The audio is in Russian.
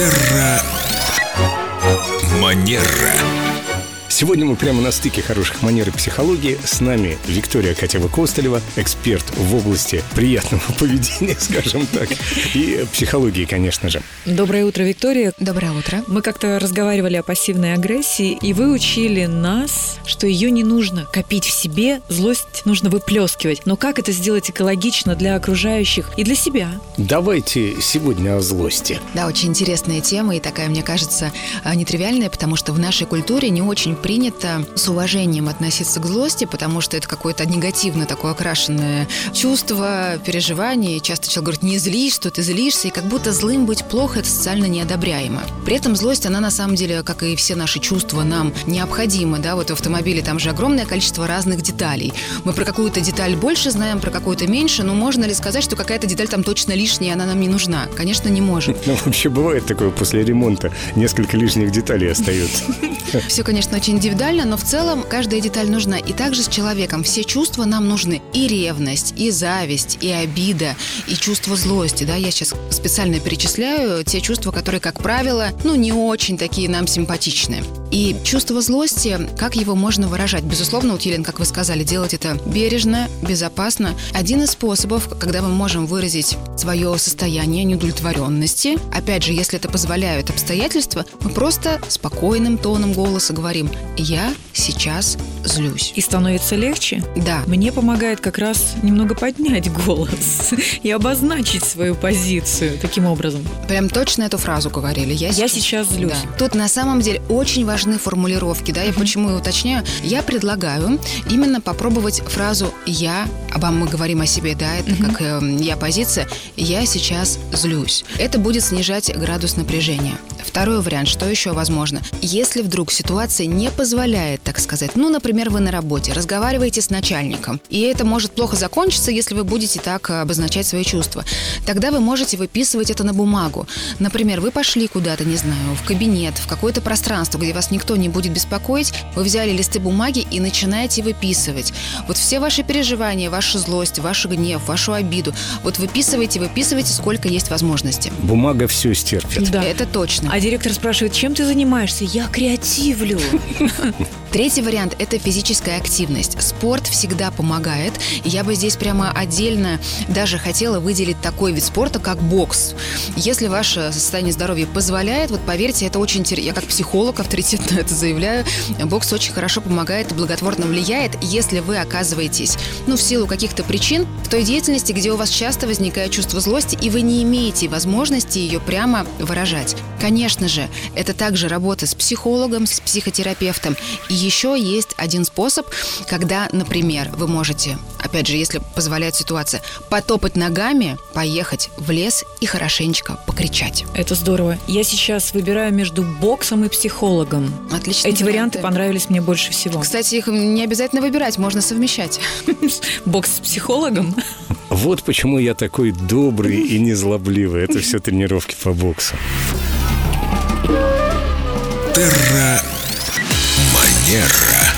Терра Манера. Сегодня мы прямо на стыке хороших манер и психологии. С нами Виктория Катева-Костылева, эксперт в области приятного поведения, скажем так, и психологии, конечно же. Доброе утро, Виктория. Доброе утро. Мы как-то разговаривали о пассивной агрессии, и вы учили нас, что ее не нужно копить в себе, злость нужно выплескивать. Но как это сделать экологично для окружающих и для себя? Давайте сегодня о злости. Да, очень интересная тема и такая, мне кажется, а, нетривиальная, потому что в нашей культуре не очень принято с уважением относиться к злости, потому что это какое-то негативно такое окрашенное чувство, переживание. И часто человек говорит, не злись, что ты злишься, и как будто злым быть плохо, это социально неодобряемо. При этом злость, она на самом деле, как и все наши чувства, нам необходима. Да? Вот в автомобиле там же огромное количество разных деталей. Мы про какую-то деталь больше знаем, про какую-то меньше, но можно ли сказать, что какая-то деталь там точно лишняя, она нам не нужна? Конечно, не можем. Ну, вообще бывает такое после ремонта. Несколько лишних деталей остается. Все, конечно, очень индивидуально, но в целом каждая деталь нужна. И также с человеком все чувства нам нужны. И ревность, и зависть, и обида, и чувство злости. Да, я сейчас специально перечисляю те чувства, которые, как правило, ну, не очень такие нам симпатичны. И чувство злости, как его можно выражать? Безусловно, вот, Елена, как вы сказали, делать это бережно, безопасно. Один из способов, когда мы можем выразить свое состояние неудовлетворенности, опять же, если это позволяют обстоятельства, мы просто спокойным тоном голоса говорим «я сейчас злюсь». И становится легче? Да. Мне помогает как раз немного поднять голос и обозначить свою позицию таким образом. Прям точно эту фразу говорили. Я, Я сейчас злюсь. Да. Тут на самом деле очень важны формулировки, да, я почему и уточняю. Я предлагаю именно попробовать фразу «я», обо мы говорим о себе, да, это как э, я позиция, «я сейчас злюсь». Это будет снижать градус напряжения. Второй вариант, что еще возможно? Если вдруг ситуация не позволяет, так сказать, ну, например, вы на работе, разговариваете с начальником, и это может плохо закончиться, если вы будете так обозначать свои чувства, тогда вы можете выписывать это на бумагу. Например, вы пошли куда-то, не знаю, в кабинет, в какое-то пространство, где вас никто не будет беспокоить, вы взяли листы бумаги и начинаете выписывать. Вот все ваши переживания, ваша злость, ваш гнев, вашу обиду, вот выписывайте, выписывайте, сколько есть возможности. Бумага все стерпит. Да. Это точно. А директор спрашивает, чем ты занимаешься? Я креативлю. Третий вариант – это физическая активность. Спорт всегда помогает. Я бы здесь прямо отдельно даже хотела выделить такой вид спорта, как бокс. Если ваше состояние здоровья позволяет, вот поверьте, это очень интересно. Я как психолог авторитетно это заявляю. Бокс очень хорошо помогает и благотворно влияет, если вы оказываетесь, ну, в силу каких-то причин, в той деятельности, где у вас часто возникает чувство злости, и вы не имеете возможности ее прямо выражать. Конечно же, это также работа с психологом, с психотерапевтом. И еще есть один способ, когда, например, вы можете, опять же, если позволяет ситуация, потопать ногами, поехать в лес и хорошенечко покричать. Это здорово. Я сейчас выбираю между боксом и психологом. Отлично. Эти варианты понравились мне больше всего. Кстати, их не обязательно выбирать, можно совмещать. Бокс с психологом? Вот почему я такой добрый и незлобливый. Это все тренировки по боксу. Терра Манера.